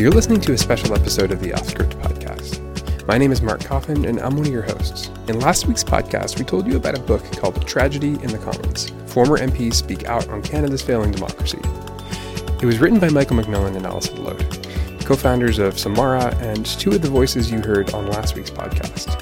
You're listening to a special episode of the Offscript podcast. My name is Mark Coffin, and I'm one of your hosts. In last week's podcast, we told you about a book called Tragedy in the Commons Former MPs Speak Out on Canada's Failing Democracy. It was written by Michael MacMillan and Alison Loat, co founders of Samara and two of the voices you heard on last week's podcast.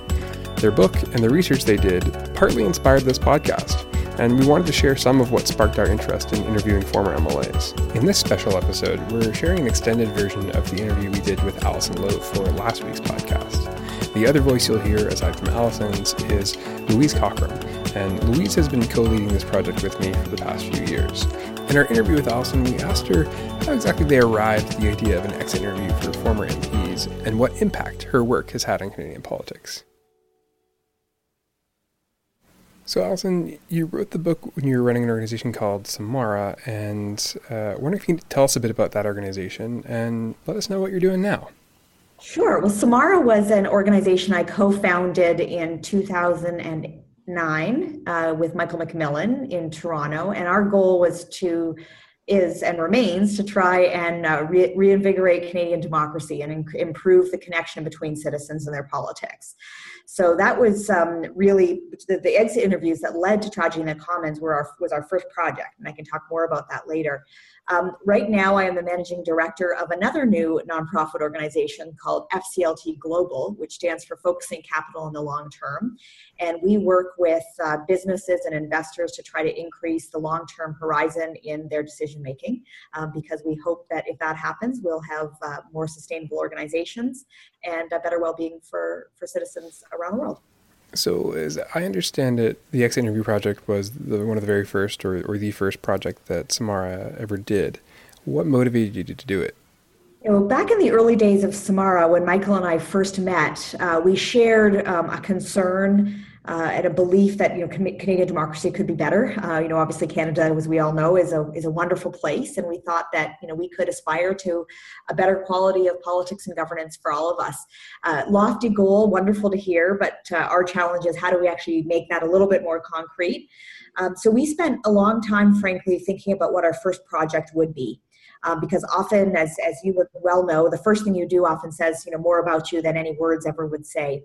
Their book and the research they did partly inspired this podcast, and we wanted to share some of what sparked our interest in interviewing former MLAs. In this special episode, we're sharing an extended version of the interview we did with Allison Loat for last week's podcast. The other voice you'll hear, aside from Allison's, is Louise Cochran, and Louise has been co leading this project with me for the past few years. In our interview with Allison, we asked her how exactly they arrived at the idea of an exit interview for former MPs and what impact her work has had on Canadian politics. So, Alison, you wrote the book when you were running an organization called Samara, and uh, wondering if you can tell us a bit about that organization and let us know what you're doing now. Sure. Well, Samara was an organization I co founded in 2009 uh, with Michael MacMillan in Toronto, and our goal was to is and remains to try and uh, re- reinvigorate Canadian democracy and in- improve the connection between citizens and their politics. So that was um, really the, the, exit interviews that led to Tragedy in the Commons were our, was our first project, and I can talk more about that later. Um, right now, I am the managing director of another new nonprofit organization called FCLT Global, which stands for Focusing Capital in the Long Term. And we work with uh, businesses and investors to try to increase the long term horizon in their decision making, um, because we hope that if that happens, we'll have uh, more sustainable organizations and better well being for, for citizens around the world. So, as I understand it, the Exit Interview Project was the, one of the very first, or, or the first project that Samara ever did. What motivated you to do it? You know, back in the early days of Samara, when Michael and I first met, uh, we shared um, a concern uh, and a belief that you know Canadian democracy could be better. Uh, you know, obviously Canada, as we all know, is a is a wonderful place, and we thought that you know we could aspire to a better quality of politics and governance for all of us. Uh, lofty goal, wonderful to hear, but uh, our challenge is how do we actually make that a little bit more concrete. Um, so we spent a long time, frankly, thinking about what our first project would be. Um, because often, as, as you would well know, the first thing you do often says you know more about you than any words ever would say.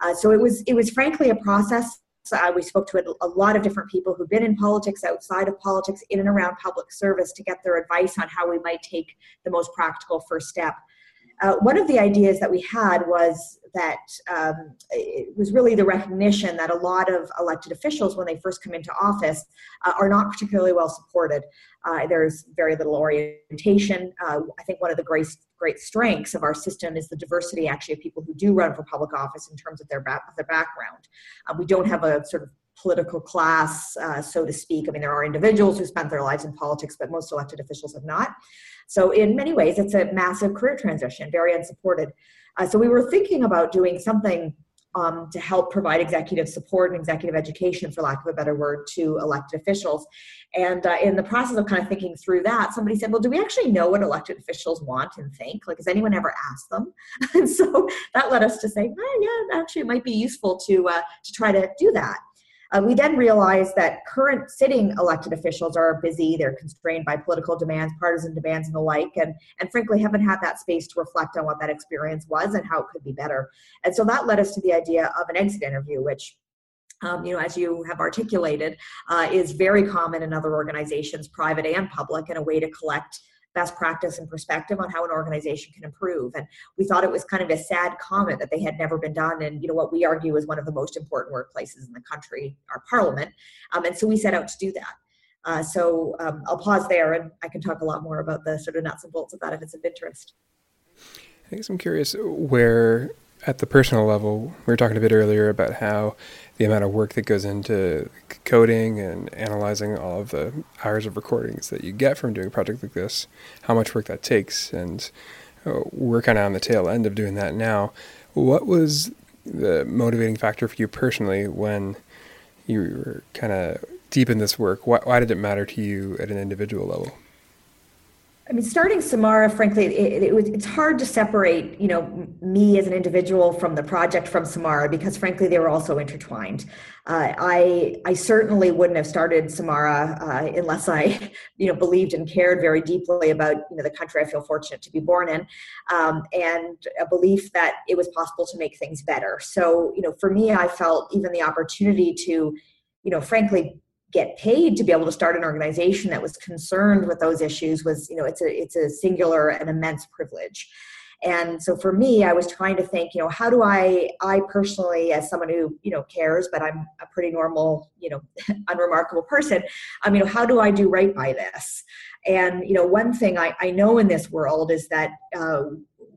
Uh, so it was it was frankly a process. Uh, we spoke to a, a, lot of different people who've been in politics, outside of politics, in and around public service to get their advice on how we might take the most practical first step. Uh, one of the ideas that we had was that um, it was really the recognition that a lot of elected officials, when they first come into office, uh, are not particularly well supported. Uh, there's very little orientation. Uh, I think one of the great, great strengths of our system is the diversity, actually, of people who do run for public office in terms of their, ba- their background. Uh, we don't have a sort of political class, uh, so to speak. I mean, there are individuals who spent their lives in politics, but most elected officials have not. So, in many ways, it's a massive career transition, very unsupported. Uh, so, we were thinking about doing something um, to help provide executive support and executive education, for lack of a better word, to elected officials. And uh, in the process of kind of thinking through that, somebody said, "Well, do we actually know what elected officials want and think? Like, has anyone ever asked them?" and so that led us to say, oh, "Yeah, actually, it might be useful to uh, to try to do that." Uh, we then realized that current sitting elected officials are busy, they're constrained by political demands, partisan demands, and the like, and, and frankly haven't had that space to reflect on what that experience was and how it could be better. And so that led us to the idea of an exit interview, which um, you know, as you have articulated, uh, is very common in other organizations, private and public, and a way to collect best practice and perspective on how an organization can improve. And we thought it was kind of a sad comment that they had never been done. And you know what we argue is one of the most important workplaces in the country, our parliament. Um, and so we set out to do that. Uh, so um, I'll pause there, and I can talk a lot more about the sort of nuts and bolts of that if it's of interest. I guess I'm curious where at the personal level, we were talking a bit earlier about how the amount of work that goes into coding and analyzing all of the hours of recordings that you get from doing a project like this, how much work that takes. And uh, we're kind of on the tail end of doing that now. What was the motivating factor for you personally when you were kind of deep in this work? Why, why did it matter to you at an individual level? I mean, starting Samara, frankly, it, it, was, it's hard to separate, you know, me as an individual from the project from Samara because, frankly, they were also intertwined. Uh, I I certainly wouldn't have started Samara uh, unless I, you know, believed and cared very deeply about, you know, the country I feel fortunate to be born in, um, and a belief that it was possible to make things better. So, you know, for me, I felt even the opportunity to, you know, frankly get paid to be able to start an organization that was concerned with those issues was you know it's a it's a singular and immense privilege. And so for me i was trying to think you know how do i i personally as someone who you know cares but i'm a pretty normal you know unremarkable person you know how do i do right by this? And you know one thing i, I know in this world is that uh,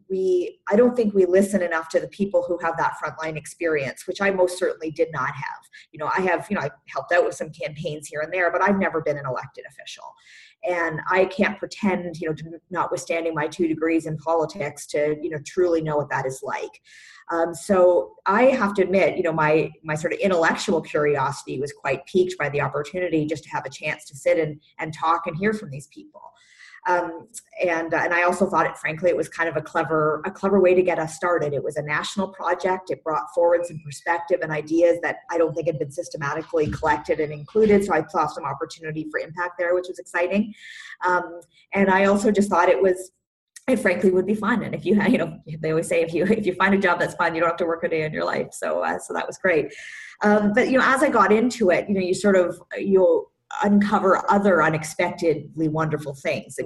we i don't think we listen enough to the people who have that frontline experience which i most certainly did not have. You know i have you know i helped out with some campaigns here and there but i've never been an elected official. And i can't pretend you know notwithstanding my two degrees in politics to you know truly know what that is like. Um, so i have to admit you know my my sort of intellectual curiosity was quite piqued by the opportunity just to have a chance to sit and and talk and hear from these people um, and and I also thought it, frankly, it was kind of a clever a clever way to get us started. It was a national project. It brought forward some perspective and ideas that I don't think had been systematically collected and included. So I saw some opportunity for impact there, which was exciting. Um, and I also just thought it was it frankly would be fun and if you you know they always say if you if you find a job that's fun you don't have to work a day in your life so uh, so that was great um, but you know as i got into it you know you sort of you'll uncover other unexpectedly wonderful things.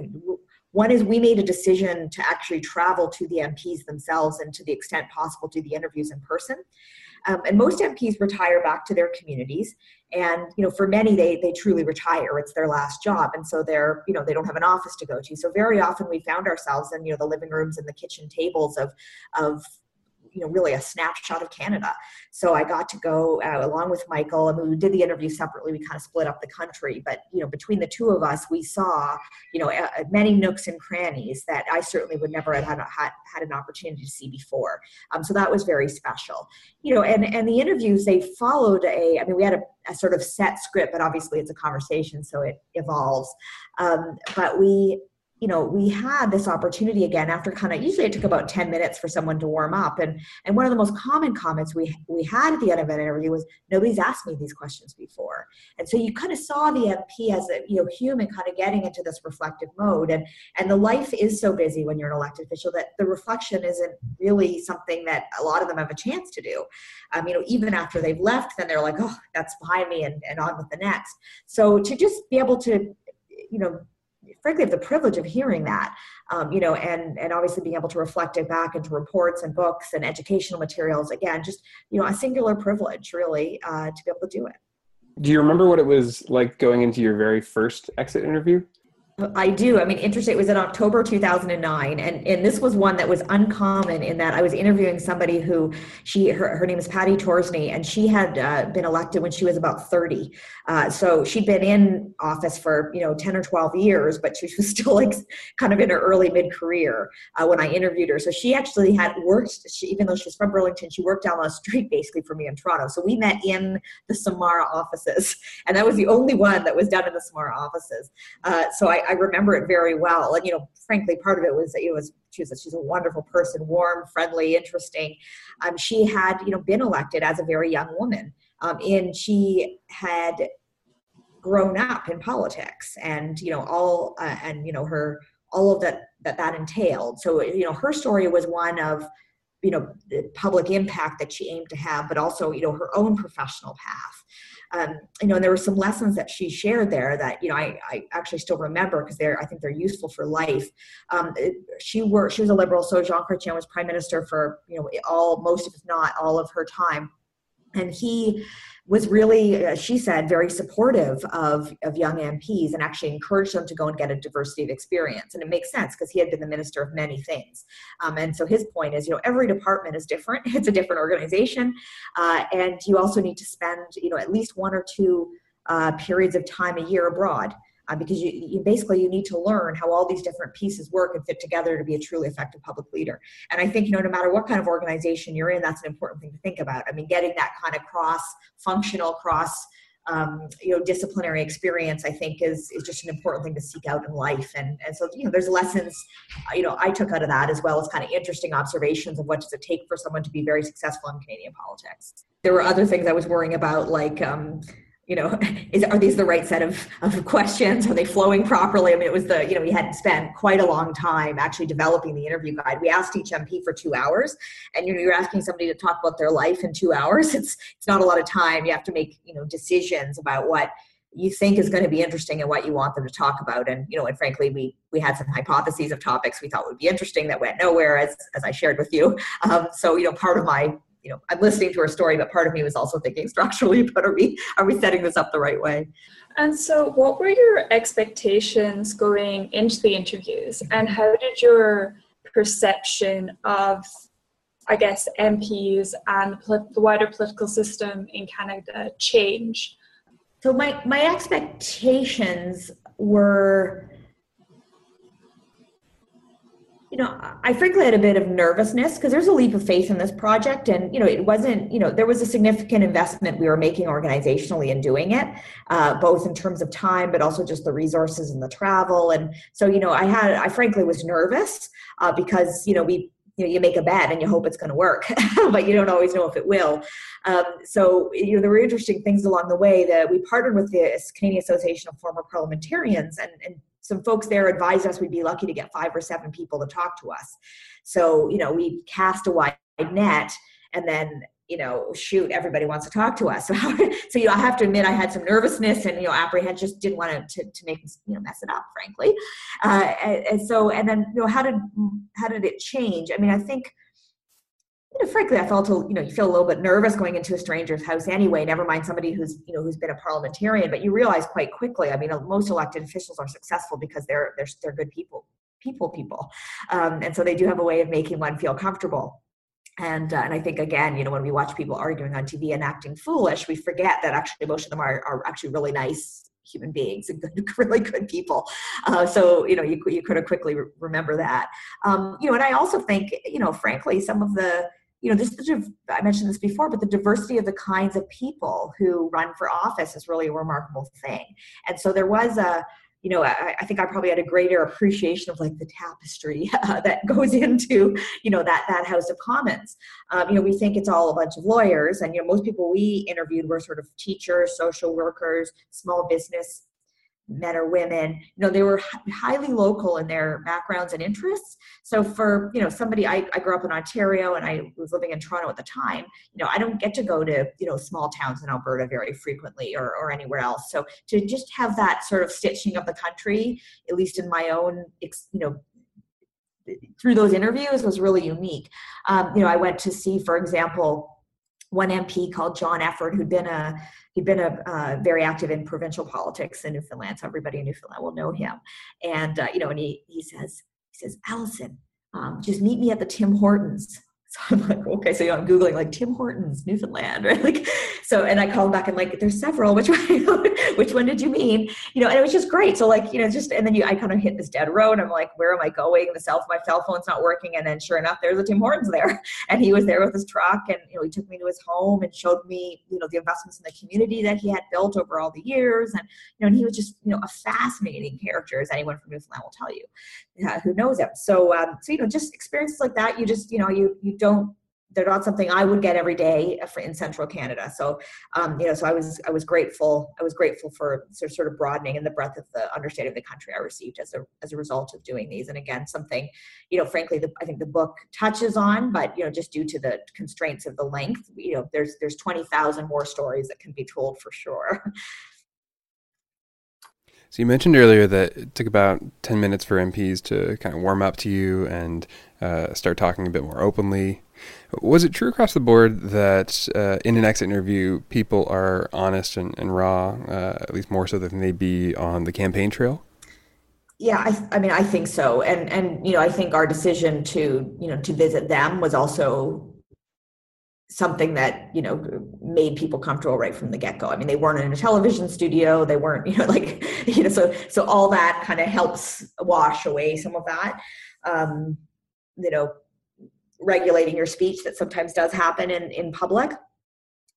One is we made a decision to actually travel to the MPs themselves and to the extent possible do the interviews in person. Um, and most MPs retire back to their communities. And you know, for many, they they truly retire. It's their last job, and so they're you know they don't have an office to go to. So very often we found ourselves in you know the living rooms and the kitchen tables of of you know really a snapshot of Canada. So I got to go uh, along with Michael, I and we did the interview separately. We kind of split up the country, but you know between the two of us, we saw you know uh, many nooks and crannies that I certainly would never have had had, had an opportunity to see before. Um, so that was very special. You know, and and the interviews they followed a. I mean, we had a, a sort of set script, but obviously it's a conversation, so it evolves. Um, but we you know we had this opportunity again after kind of usually it took about 10 minutes for someone to warm up. And and one of the most common comments we we had at the end of an interview was nobody's asked me these questions before. And so you kind of saw the mp as a you know human kind of getting into this reflective mode. And and the life is so busy when you're an elected official that the reflection isn't really something that a lot of them have a chance to do. Um, you know even after they've left then they're like oh that's behind me and, and on with the next. So to just be able to you know frankly have the privilege of hearing that um, you know and and obviously being able to reflect it back into reports and books and educational materials. Again just you know a singular privilege really uh, to be able to do it. Do you remember what it was like going into your very first exit interview I do. I mean, interesting. It was in October 2009, and and this was one that was uncommon in that I was interviewing somebody who she her, her name is Paddy Torsney, and she had uh, been elected when she was about 30. Uh, so she'd been in office for you know 10 or 12 years, but she was still like kind of in her early mid career uh, when I interviewed her. So she actually had worked. She, even though she's from Burlington, she worked down on the street basically for me in Toronto. So we met in the Samara offices, and that was the only one that was done in the Samara offices. Uh, so I I remember it very well. And you know, frankly, part of it was that it was she was a, she's a wonderful person, warm, friendly, interesting. Um, she had you know been elected as a very young woman, um, and she had grown up in politics, and you know all uh, and you know her all of that that that entailed. So you know her story was one of you know the public impact that she aimed to have, but also you know her own professional path um, you know, and there were some lessons that she shared there that you know I, I actually still remember because they're I think they're useful for life. Um, she worked she was a liberal, so Jean Chrétien was prime minister for you know all most if not all of her time, and he was really, uh, she said, very supportive of, of young MPs and actually encouraged them to go and get a diversity of experience. And it makes sense because he had been the minister of many things. Um, and so his point is, you know, every department is different. It's a different organization. Uh, and you also need to spend, you know, at least one or two uh, periods of time a year abroad uh, because you, you, basically you need to learn how all these different pieces work and fit together to be a truly effective public leader. And i think you know no matter what kind of organization you're in that's an important thing to think about. I mean getting that kind of cross functional cross um, you know disciplinary experience i think is is just an important thing to seek out in life. And and so you know there's lessons you know i took out of that as well as kind of interesting observations of what does it take for someone to be very successful in canadian politics. There were other things i was worrying about like um, you know, is are these the right set of, of questions? Are they flowing properly? I mean, it was the, you know, we had spent quite a long time actually developing the interview guide. We asked each MP for two hours, and you know, you're asking somebody to talk about their life in two hours. It's it's not a lot of time. You have to make, you know, decisions about what you think is going to be interesting and what you want them to talk about. And, you know, and frankly, we we had some hypotheses of topics we thought would be interesting that went nowhere, as as I shared with you. Um, so, you know, part of my you know, I'm listening to her story, but part of me was also thinking structurally, but are we are we setting this up the right way? And so, what were your expectations going into the interviews, and how did your perception of, I guess, MPs and the wider political system in Canada change? So my my expectations were you know, I frankly had a bit of nervousness because there's a leap of faith in this project. And, you know, it wasn't, you know, there was a significant investment we were making organizationally in doing it, uh, both in terms of time, but also just the resources and the travel. And so, you know, I had, I frankly was nervous uh, because, you know, we, you know, you make a bet and you hope it's going to work, but you don't always know if it will. Um, so, you know, there were interesting things along the way that we partnered with the Canadian Association of Former Parliamentarians and, and some folks there advised us we'd be lucky to get five or seven people to talk to us. So, you know, we cast a wide net and then you know, shoot, everybody wants to talk to us. So, so you know, I have to admit, I had some nervousness and you know, apprehension. Just didn't want to to make you know mess it up, frankly. Uh, and, and, so, and then you know, how did how did it change? I mean, I think you know, frankly, I felt, a, you know, you feel a little bit nervous going into a stranger's house anyway, never mind somebody who's, you know, who's been a parliamentarian, but you realize quite quickly, I mean, most elected officials are successful because they're, they're, they're good people, people, people. Um, and so they do have a way of making one feel comfortable. And, uh, and I think again, you know, when we watch people arguing on TV and acting foolish, we forget that actually most of them are, are actually really nice human beings and good, really good people. Uh, so you know, you you could have quickly re- remember that. Um, you know, and I also think, you know, frankly, some of the you know, this I mentioned this before, but the diversity of the kinds of people who run for office is really a remarkable thing. And so there was a, you know, I, I think I probably had a greater appreciation of like the tapestry uh, that goes into, you know, that that House of Commons. Um, you know, we think it's all a bunch of lawyers, and you know, most people we interviewed were sort of teachers, social workers, small business men or women you know they were highly local in their backgrounds and interests. So for you know somebody I, I grew up in ontario and i was living in toronto at the time you know i don't get to go to you know small towns in alberta very frequently or, or anywhere else. So to just have that sort of stitching of the country at least in my own you know through those interviews was really unique. Um, you know i went to see for example one mp called john efford who'd been a he'd been a uh, very active in provincial politics in Newfoundland, so everybody in Newfoundland will know him. And uh, you know, and he he says he says Allison, um, just meet me at the Tim Hortons. So I'm like, okay, so you know, I'm googling like Tim Hortons, Newfoundland, right? Like, so and I called back and like, there's several. Which one? which one did you mean? You know, and it was just great. So like, you know, just and then you, I kind of hit this dead road. I'm like, where am I going? The cell, my cell phone's not working, and then sure enough, there's a Tim Hortons there, and he was there with his truck, and you know, he took me to his home and showed me, you know, the investments in the community that he had built over all the years, and you know, and he was just, you know, a fascinating character, as anyone from Newfoundland will tell you, who knows him. So, um, so you know, just experiences like that, you just, you know, you you don't they're not something I would get every day in central Canada. So, um, you know, so I was, I was grateful. I was grateful for sort of broadening and the breadth of the understanding of the country I received as a, as a result of doing these. And again, something, you know, frankly, the, I think the book touches on, but, you know, just due to the constraints of the length, you know, there's, there's 20,000 more stories that can be told for sure. So you mentioned earlier that it took about 10 minutes for MPs to kind of warm up to you and uh, start talking a bit more openly. Was it true across the board that uh, in an exit interview, people are honest and, and raw, uh, at least more so than they'd be on the campaign trail? Yeah, I, I, mean, I think so, and and you know, I think our decision to you know to visit them was also something that you know made people comfortable right from the get-go i mean they weren't in a television studio they weren't you know like you know so so all that kind of helps wash away some of that um you know regulating your speech that sometimes does happen in in public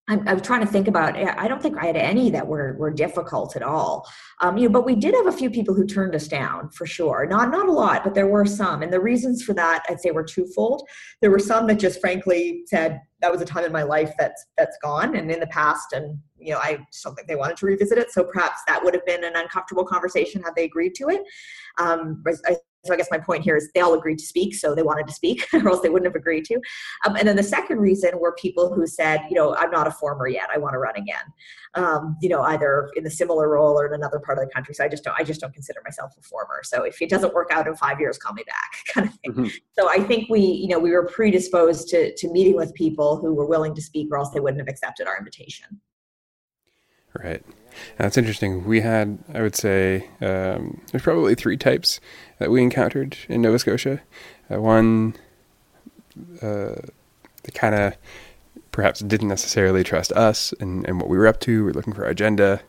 I'm, I'm, trying to think about. I don't think I had any that were were difficult at all. Um, you know, but we did have a few people who turned us down for sure. Not not a lot, but there were some, and the reasons for that I'd say were twofold. There were some that just frankly said that was a time in my life that's that's gone and in the past, and you know I just don't think they wanted to revisit it. So perhaps that would have been an uncomfortable conversation had they agreed to it. Um, I so I guess my point here is they all agreed to speak, so they wanted to speak, or else they wouldn't have agreed to. Um, and then the second reason were people who said, you know, I'm not a former yet. I want to run again. Um, you know, either in a similar role or in another part of the country. So I just don't. I just don't consider myself a former. So if it doesn't work out in five years, call me back, kind of thing. Mm-hmm. So I think we, you know, we were predisposed to to meeting with people who were willing to speak, or else they wouldn't have accepted our invitation. Right. That's interesting. We had, I would say, um, there's probably three types that we encountered in Nova Scotia. Uh, one, uh, they kind of perhaps didn't necessarily trust us and, and what we were up to. We're looking for our agenda.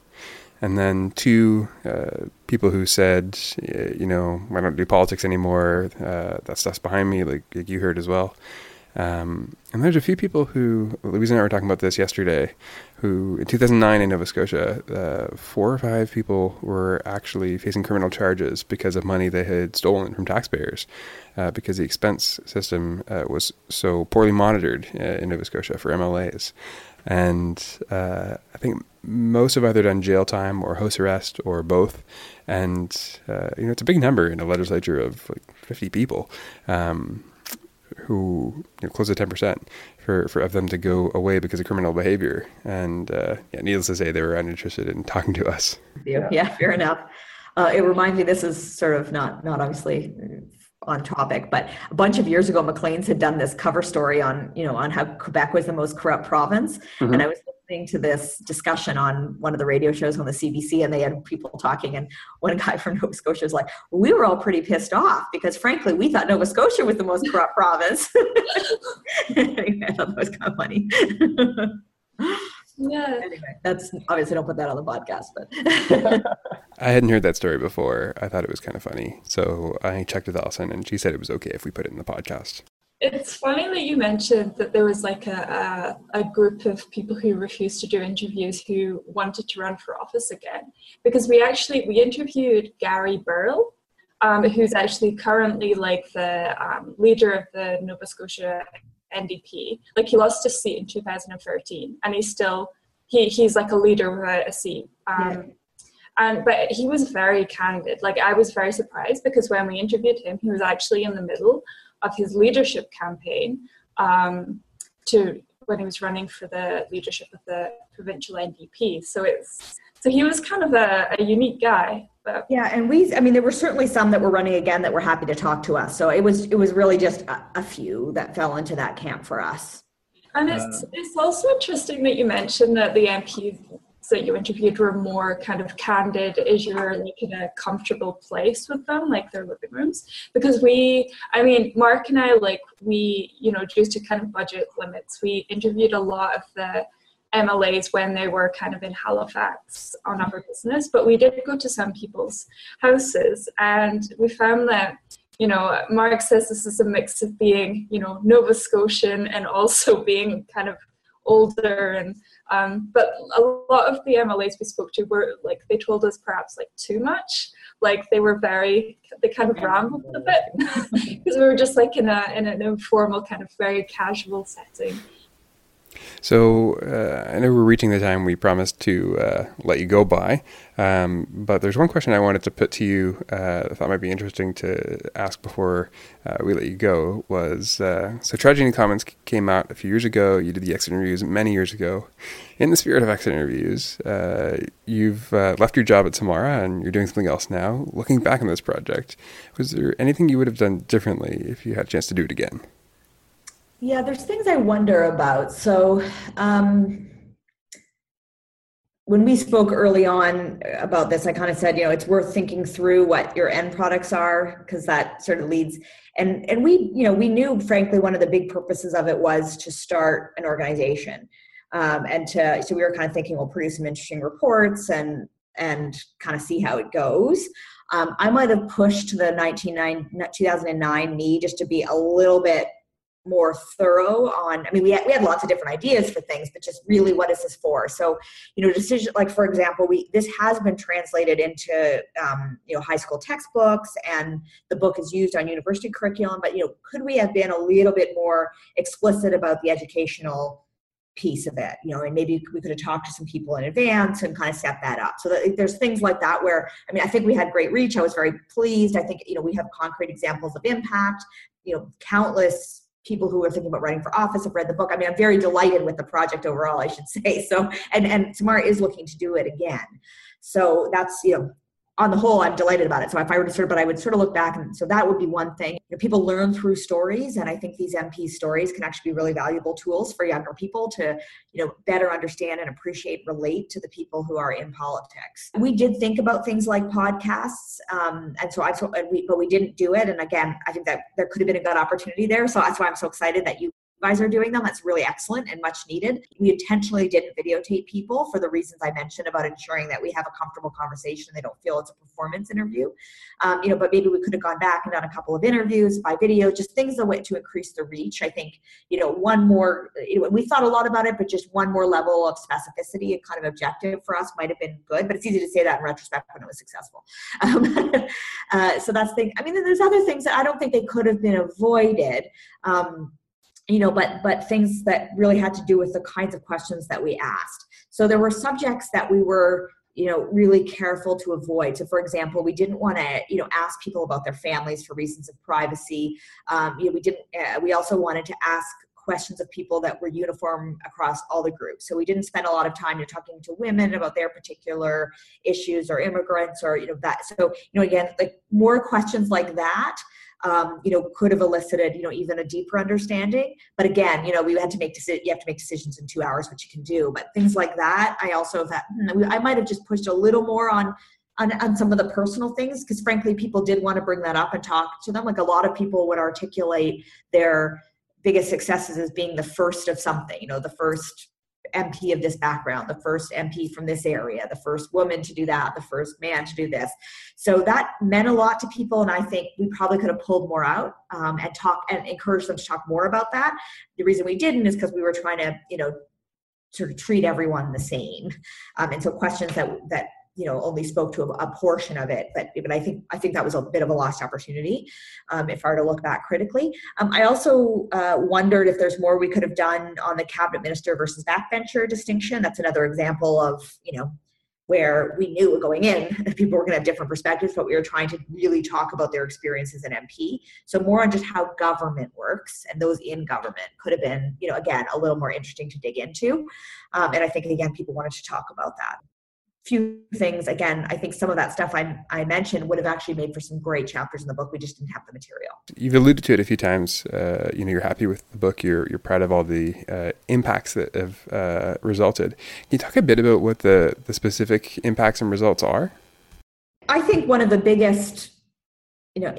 And then two, uh, people who said, you know, I don't do politics anymore. Uh, that stuff's behind me, like, like you heard as well. Um, and there's a few people who, Louise and I were talking about this yesterday, who in 2009 in Nova Scotia, uh, four or five people were actually facing criminal charges because of money they had stolen from taxpayers, uh, because the expense system uh, was so poorly monitored uh, in Nova Scotia for MLAs. And uh, I think most have either done jail time or house arrest or both. And, uh, you know, it's a big number in a legislature of like 50 people. Um, who you know, close to ten percent for, for of them to go away because of criminal behavior. And uh, yeah, needless to say, they were uninterested in talking to us. Yeah, yeah fair enough. Uh, it reminds me. This is sort of not not obviously on topic, but a bunch of years ago, Maclean's had done this cover story on you know on how Quebec was the most corrupt province, mm-hmm. and I was listening to this discussion on one of the radio shows on the CBC, and they had people talking, and one guy from Nova Scotia was like, "We were all pretty pissed off because, frankly, we thought Nova Scotia was the most corrupt province." anyway, I thought that was kind of funny. yeah. Anyway, that's obviously don't put that on the podcast, but I hadn't heard that story before. I thought it was kind of funny, so I checked with Allison, and she said it was okay if we put it in the podcast. It's funny that you mentioned that there was like a, a, a, group of people who refused to do interviews who wanted to run for office again. Because we actually, we interviewed Gary Burrill, um, who's actually currently like the um, leader of the Nova Scotia NDP. Like he lost his seat in 2013 and he's still, he, he's like a leader without a seat. Um, yeah. And, but he was very candid. Like I was very surprised because when we interviewed him, he was actually in the middle of his leadership campaign um, to when he was running for the leadership of the provincial NDP. So it's so he was kind of a, a unique guy. But. Yeah, and we I mean there were certainly some that were running again that were happy to talk to us. So it was it was really just a, a few that fell into that camp for us. And it's, uh, it's also interesting that you mentioned that the MP that you interviewed were more kind of candid is you're like in a comfortable place with them like their living rooms? Because we i mean mark and i like we you know due to kind of budget limits. We interviewed a lot of the mlas when they were kind of in halifax on our business but we did go to some people's houses and we found that you know, Mark says this is a mix of being, you know, Nova Scotian and also being kind of older and um, but a lot of the MLAs we spoke to were like they told us perhaps like too much. Like they were very they kind of rambled a bit because we were just like in a in an informal kind of very casual setting. So uh, I know we're reaching the time we promised to uh, let you go by, um, but there's one question I wanted to put to you. Uh, I thought might be interesting to ask before uh, we let you go. Was uh, so Tragedy Commons came out a few years ago. You did the exit interviews many years ago. In the spirit of exit interviews, uh, you've left your job at Samara and you're doing something else now. Looking back on this project, was there anything you would have done differently if you had a chance to do it again? Yeah, there's things I wonder about. So, um, when we spoke early on about this, I kind of said, you know, it's worth thinking through what your end products are because that sort of leads. And and we, you know, we knew, frankly, one of the big purposes of it was to start an organization, um, and to so we were kind of thinking we'll produce some interesting reports and and kind of see how it goes. Um, I might have pushed the 2009 me just to be a little bit more thorough on i mean we had, we had lots of different ideas for things but just really what is this for? So you know decision like for example we this has been translated into um, you know high school textbooks and the book is used on university curriculum but you know could we have been a little bit more explicit about the educational piece of it? You know and maybe we could have talked to some people in advance and kind of set that up. So that there's things like that where i mean i think we had great reach. I was very pleased. I think you know we have concrete examples of impact you know countless people who are thinking about writing for office have read the book. I mean i'm very delighted with the project overall i should say. So and and samara is looking to do it again. So that's you know on the whole, I'm delighted about it. So if I were to sort of, but I would sort of look back, and so that would be one thing. You know, people learn through stories, and I think these MP stories can actually be really valuable tools for younger people to, you know, better understand and appreciate, relate to the people who are in politics. We did think about things like podcasts, um, and so I, so we, but we didn't do it. And again, I think that there could have been a good opportunity there. So that's why I'm so excited that you guys are doing them. That's really excellent and much needed. We intentionally didn't videotape people for the reasons I mentioned about ensuring that we have a comfortable conversation. They don't feel it's a performance interview. Um, you know, but maybe we could have gone back and done a couple of interviews by video, just things that way to increase the reach. I think, you know, one more, you know, we thought a lot about it, but just one more level of specificity and kind of objective for us might have been good. But it's easy to say that in retrospect when it was successful. Um, uh, so that's the, I mean, there's other things that I don't think they could have been avoided. Um, you know but but things that really had to do with the kinds of questions that we asked. So there were subjects that we were you know really careful to avoid. So for example we didn't want to you know ask people about their families for reasons of privacy. Um, you know we didn't uh, we also wanted to ask questions of people that were uniform across all the groups so we didn't spend a lot of time you know, talking to women about their particular issues or immigrants or you know that so you know again like more questions like that um, you know, could have elicited, you know, even a deeper understanding. But again, you know, we had to make decisions. You have to make decisions in two hours, which you can do. But things like that, I also thought hmm, I might have just pushed a little more on on, on some of the personal things because frankly people did want to bring that up and talk to them like a lot of people would articulate their biggest successes as being the first of something you know the first MP of this background, the first MP from this area, the first woman to do that, the first man to do this. So that meant a lot to people, and I think we probably could have pulled more out um, and talk and encourage them to talk more about that. The reason we didn't is because we were trying to, you know, sort of treat everyone the same, um, and so questions that that you know only spoke to a, a, portion of it but but i think i think that was a bit of a lost opportunity um, if i were to look back critically um, i also uh, wondered if there's more we could have done on the cabinet minister versus backbencher distinction that's another example of you know where we knew going in that people were going to have different perspectives, but we were trying to really talk about their experience as an MP. So more on just how government works and those in government could have been, you know, again, a little more interesting to dig into. Um, and I think again, people wanted to talk about that few things. Again i think some of that stuff I, I mentioned would have actually made for some great chapters in the book. We just didn't have the material. You've alluded to it a few times. Uh, you know you're happy with the book. You're, you're proud of all the uh, impacts that have uh, resulted. Can you talk a bit about what the, the specific impacts and results are? I think one of the biggest you know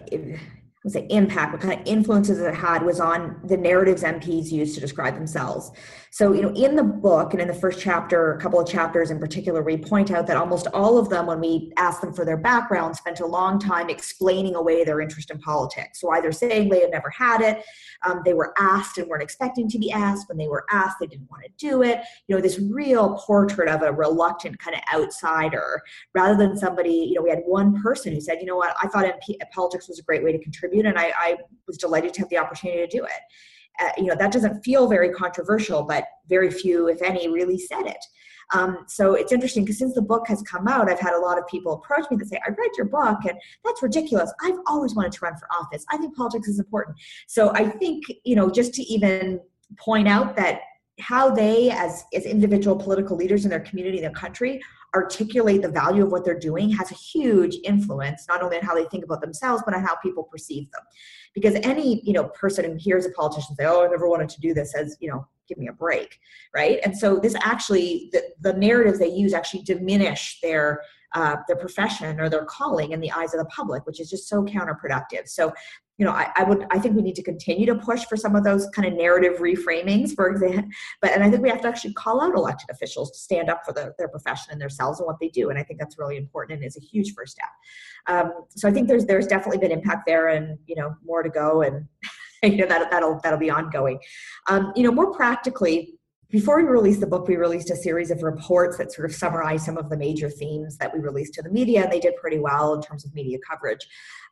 was say impact, what kind of influences it had was on the narratives MPs used to describe themselves. So, you know, in the book and in the first chapter, a couple of chapters in particular, we point out that almost all of them, when we asked them for their background, spent a long time explaining away their interest in politics. So either saying they had never had it, um, they were asked and weren't expecting to be asked. When they were asked, they didn't want to do it. You know, this real portrait of a reluctant kind of outsider, rather than somebody. You know, we had one person who said, "You know what? I thought MP, politics was a great way to contribute, and I, I was delighted to have the opportunity to do it." Uh, you know, that doesn't feel very controversial, but very few, if any, really said it. Um, so it's interesting because since the book has come out, I've had a lot of people approach me that say, I read your book and that's ridiculous. I've always wanted to run for office. I think politics is important. So I think, you know, just to even point out that how they as, as individual political leaders in their community, their country, articulate the value of what they're doing has a huge influence not only on how they think about themselves but on how people perceive them. Because any you know person who hears a politician say oh i never wanted to do this says you know give me a break right? And so this actually the, the narratives they use actually diminish their uh, their profession or their calling in the eyes of the public which is just so counterproductive so you know, I, I, would, I think we need to continue to push for some of those kind of narrative reframings, for example. But, and I think we have to actually call out elected officials to stand up for the, their profession and themselves and what they do. And I think that's really important and is a huge first step. Um, so I think there's, there's definitely been impact there and, you know, more to go. And you know that that'll that'll be ongoing. Um, you know, more practically, before we released the book, we released a series of reports that sort of summarized some of the major themes that we released to the media, and they did pretty well in terms of media coverage.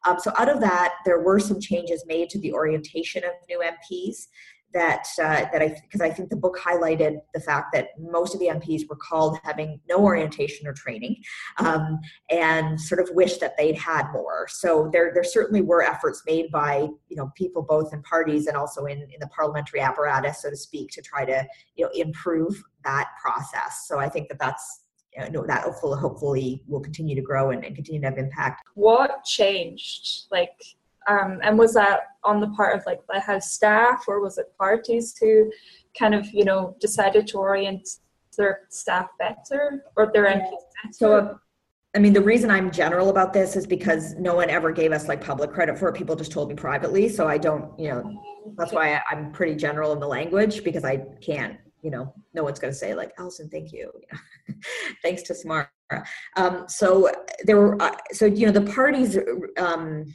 Um, so, out of that, there were some changes made to the orientation of new MPs that uh, that I because I think the book highlighted the fact that most of the MPs were called having no orientation or training, um, and sort of wish that they'd had more. So there there certainly were efforts made by you know people both in parties and also in in the parliamentary apparatus, so to speak, to try to you know improve that process. So I think that that's you know, that hopefully, hopefully will continue to grow and, and continue to have impact. What changed? Like um, and was that on the part of like the house staff or was it parties who kind of you know decided to orient their staff better or their MPs better? So uh, I mean, the reason I'm general about this is because no one ever gave us like public credit for it. People just told me privately. So I don't, you know, that's why I'm pretty general in the language because I can't, you know, no one's going to say like, Allison, thank you. Thanks to Samara. Um, so there were, uh, so, you know, the parties, um,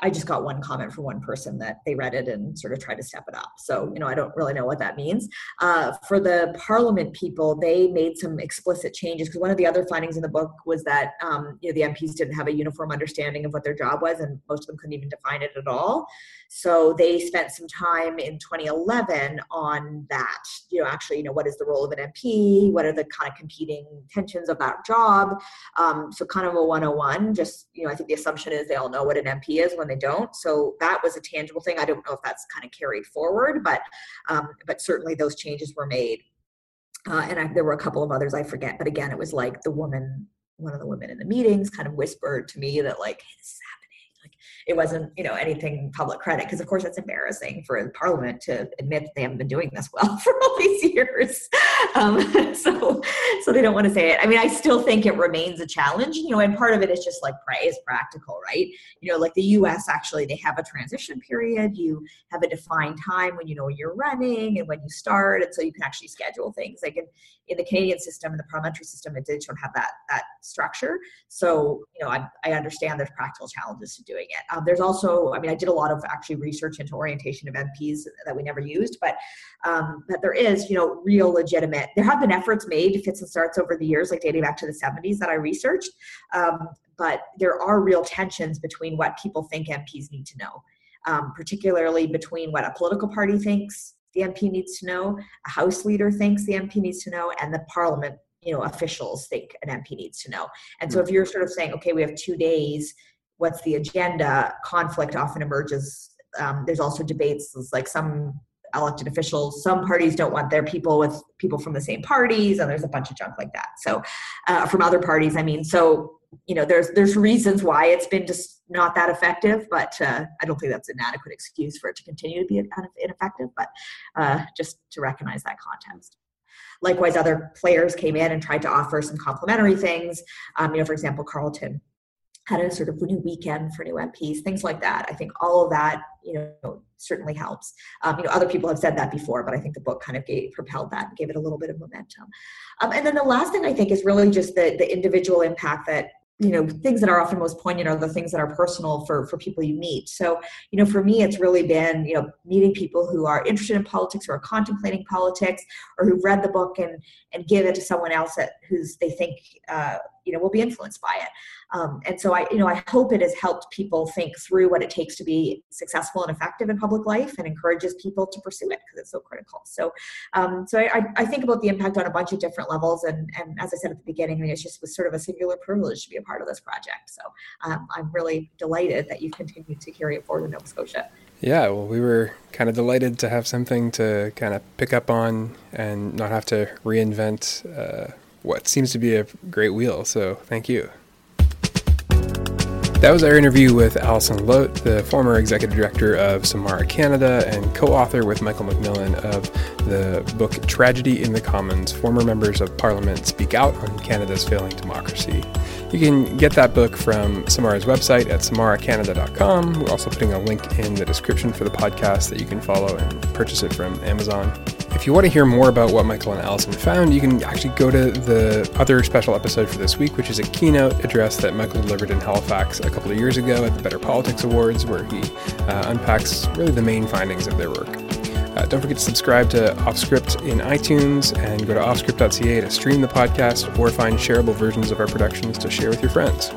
I just got one comment from one person that they read it and sort of tried to step it up. So, you know, I don't really know what that means. Uh, for the parliament people, they made some explicit changes because one of the other findings in the book was that, um, you know, the MPs didn't have a uniform understanding of what their job was and most of them couldn't even define it at all. So they spent some time in 2011 on that, you know, actually, you know, what is the role of an MP? What are the kind of competing tensions of that job? Um, so kind of a 101, just, you know, I think the assumption is they all know what an MP is when they don't. So that was a tangible thing. I don't know if that's kind of carried forward, but, um, but certainly those changes were made. Uh, and I, there were a couple of others I forget, but again, it was like the woman, one of the women in the meetings kind of whispered to me that like, hey, it wasn't you know anything public credit because of course it's embarrassing for parliament to admit that they haven't been doing this well for all these years. Um, so so they don't want to say it. I mean i still think it remains a challenge you know and part of it is just like is practical right? You know like the us actually they have a transition period. You have a defined time when you know when you're running and when you start and so you can actually schedule things. Like in, in the canadian system and the parliamentary system it did don't have that that structure. So you know i, I understand there's practical challenges to doing it um, there's also, I mean, I did a lot of actually research into orientation of MPs that we never used, but um, that there is, you know, real legitimate. There have been efforts made, fits and starts over the years, like dating back to the 70s that I researched, um, but there are real tensions between what people think MPs need to know, um, particularly between what a political party thinks the MP needs to know, a House leader thinks the MP needs to know, and the Parliament you know officials think an mp needs to know and so if you're sort of saying okay we have two days what's the agenda conflict often emerges um, there's also debates it's like some elected officials some parties don't want their people with people from the same parties and there's a bunch of junk like that. So uh, from other parties i mean so you know there's there's reasons why it's been just not that effective but uh, i don't think that's an adequate excuse for it to continue to be ineffective but uh, just to recognize that context. Likewise other players came in and tried to offer some complementary things. Um, you know for example carleton had a sort of new weekend for new MPs, things like that. I think all of that, you know, certainly helps. Um, you know, other people have said that before, but I think the book kind of gave, propelled that and gave it a little bit of momentum. Um, and then the last thing I think is really just the, the individual impact that you know things that are often most poignant are the things that are personal for for people you meet so you know for me it's really been you know meeting people who are interested in politics or are contemplating politics or who've read the book and and give it to someone else that who's they think uh, you know will be influenced by it. Um, and so i you know i hope it has helped people think through what it takes to be successful and effective in public life and encourages people to pursue it because it's so critical. So um, so I, I think about the impact on a bunch of different levels and and as i said at the beginning I mean, it's just was sort of a singular privilege to be a part of this project. So um, i'm really delighted that you've continued to carry it forward in nova scotia. Yeah, well, we were kind of delighted to have something to kind of pick up on and not have to reinvent uh, what seems to be a great wheel. So thank you. That was our interview with Allison Loat, the former executive director of Samara Canada and co author with Michael MacMillan of the book Tragedy in the Commons Former Members of Parliament Speak Out on Canada's Failing Democracy. You can get that book from Samara's website at samaracanada.com. We're also putting a link in the description for the podcast that you can follow and purchase it from Amazon. If you want to hear more about what Michael and Allison found, you can actually go to the other special episode for this week, which is a keynote address that Michael delivered in Halifax a couple of years ago at the Better Politics Awards, where he uh, unpacks really the main findings of their work. Uh, don't forget to subscribe to Offscript in iTunes and go to offscript.ca to stream the podcast or find shareable versions of our productions to share with your friends.